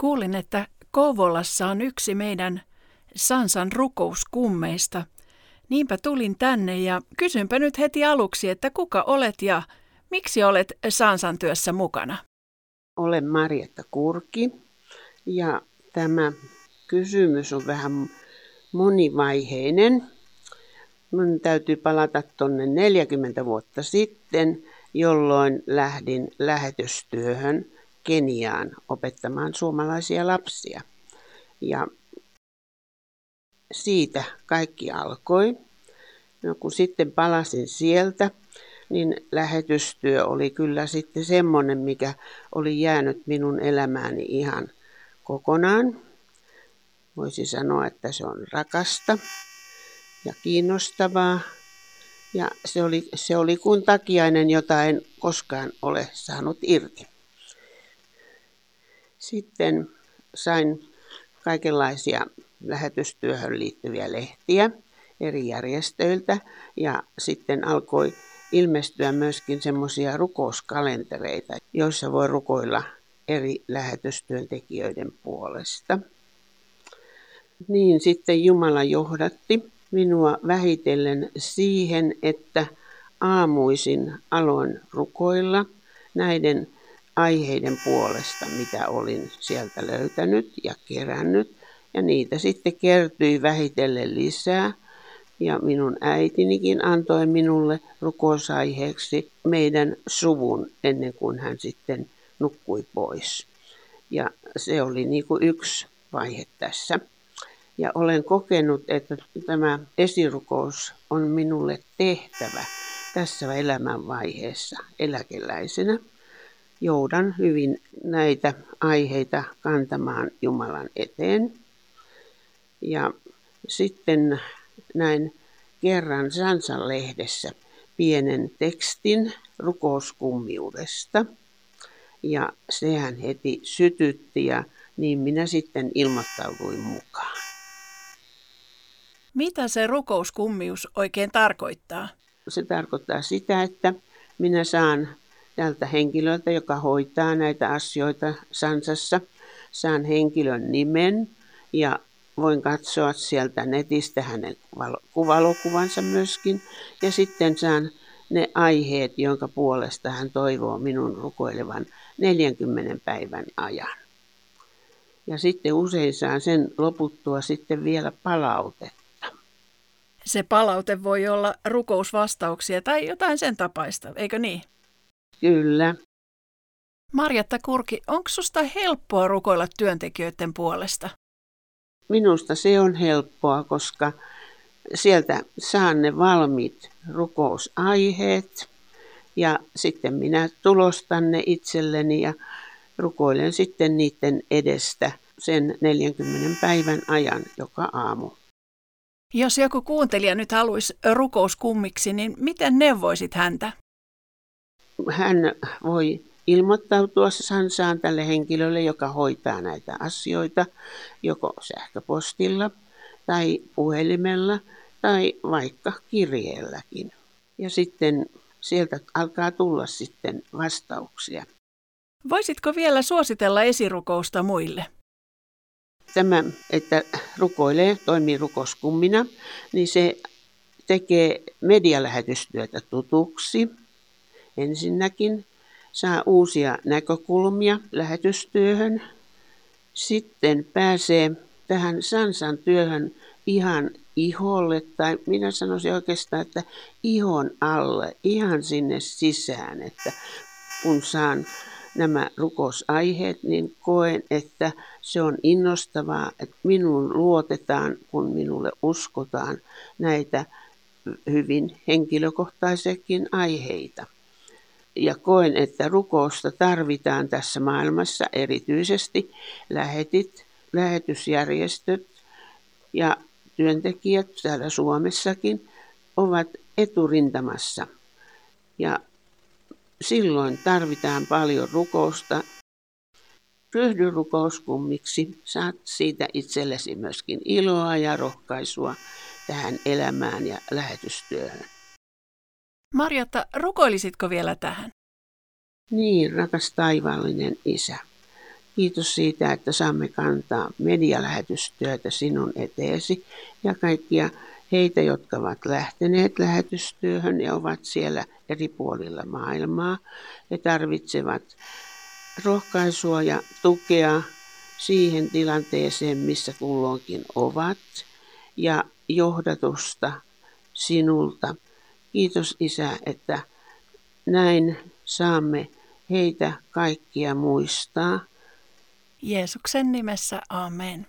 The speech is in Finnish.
Kuulin, että Kouvolassa on yksi meidän Sansan rukouskummeista. Niinpä tulin tänne ja kysynpä nyt heti aluksi, että kuka olet ja miksi olet Sansan työssä mukana? Olen Marjatta Kurki ja tämä kysymys on vähän monivaiheinen. Minun täytyy palata tuonne 40 vuotta sitten, jolloin lähdin lähetystyöhön Keniaan opettamaan suomalaisia lapsia. Ja siitä kaikki alkoi. No, kun sitten palasin sieltä, niin lähetystyö oli kyllä sitten semmoinen, mikä oli jäänyt minun elämääni ihan kokonaan. Voisi sanoa, että se on rakasta ja kiinnostavaa. Ja se oli, se oli kuin takiainen, jota en koskaan ole saanut irti. Sitten sain kaikenlaisia lähetystyöhön liittyviä lehtiä eri järjestöiltä ja sitten alkoi ilmestyä myöskin semmoisia rukouskalentereita, joissa voi rukoilla eri lähetystyöntekijöiden puolesta. Niin sitten Jumala johdatti minua vähitellen siihen, että aamuisin aloin rukoilla näiden aiheiden puolesta, mitä olin sieltä löytänyt ja kerännyt. Ja niitä sitten kertyi vähitellen lisää. Ja minun äitinikin antoi minulle rukousaiheeksi meidän suvun ennen kuin hän sitten nukkui pois. Ja se oli niin kuin yksi vaihe tässä. Ja olen kokenut, että tämä esirukous on minulle tehtävä tässä elämänvaiheessa eläkeläisenä. Joudan hyvin näitä aiheita kantamaan Jumalan eteen. Ja sitten näin kerran Sansan lehdessä pienen tekstin rukouskummiudesta. Ja sehän heti sytytti ja niin minä sitten ilmoittauduin mukaan. Mitä se rukouskummius oikein tarkoittaa? Se tarkoittaa sitä, että minä saan tältä henkilöltä, joka hoitaa näitä asioita Sansassa, saan henkilön nimen ja voin katsoa sieltä netistä hänen kuvalokuvansa myöskin. Ja sitten saan ne aiheet, jonka puolesta hän toivoo minun rukoilevan 40 päivän ajan. Ja sitten usein saan sen loputtua sitten vielä palautetta. Se palaute voi olla rukousvastauksia tai jotain sen tapaista, eikö niin? Kyllä. Marjatta Kurki, onko susta helppoa rukoilla työntekijöiden puolesta? Minusta se on helppoa, koska sieltä saan ne valmiit rukousaiheet ja sitten minä tulostan ne itselleni ja rukoilen sitten niiden edestä sen 40 päivän ajan joka aamu. Jos joku kuuntelija nyt haluaisi rukouskummiksi, niin miten neuvoisit häntä? Hän voi ilmoittautua Sansaan tälle henkilölle, joka hoitaa näitä asioita, joko sähköpostilla tai puhelimella tai vaikka kirjeelläkin. Ja sitten sieltä alkaa tulla sitten vastauksia. Voisitko vielä suositella esirukousta muille? Tämä, että rukoilee, toimii rukouskummina, niin se tekee medialähetystyötä tutuksi ensinnäkin, saa uusia näkökulmia lähetystyöhön, sitten pääsee tähän Sansan työhön ihan iholle, tai minä sanoisin oikeastaan, että ihon alle, ihan sinne sisään, että kun saan nämä rukousaiheet, niin koen, että se on innostavaa, että minun luotetaan, kun minulle uskotaan näitä hyvin henkilökohtaisiakin aiheita. Ja koen, että rukousta tarvitaan tässä maailmassa erityisesti lähetit, lähetysjärjestöt ja työntekijät täällä Suomessakin ovat eturintamassa. Ja silloin tarvitaan paljon rukousta. Ryhdy rukouskummiksi, saat siitä itsellesi myöskin iloa ja rohkaisua tähän elämään ja lähetystyöhön. Marjatta, rukoilisitko vielä tähän? Niin, rakas taivaallinen isä. Kiitos siitä, että saamme kantaa medialähetystyötä sinun eteesi ja kaikkia heitä, jotka ovat lähteneet lähetystyöhön ja ovat siellä eri puolilla maailmaa. He tarvitsevat rohkaisua ja tukea siihen tilanteeseen, missä kulloinkin ovat, ja johdatusta sinulta. Kiitos Isä, että näin saamme heitä kaikkia muistaa. Jeesuksen nimessä, amen.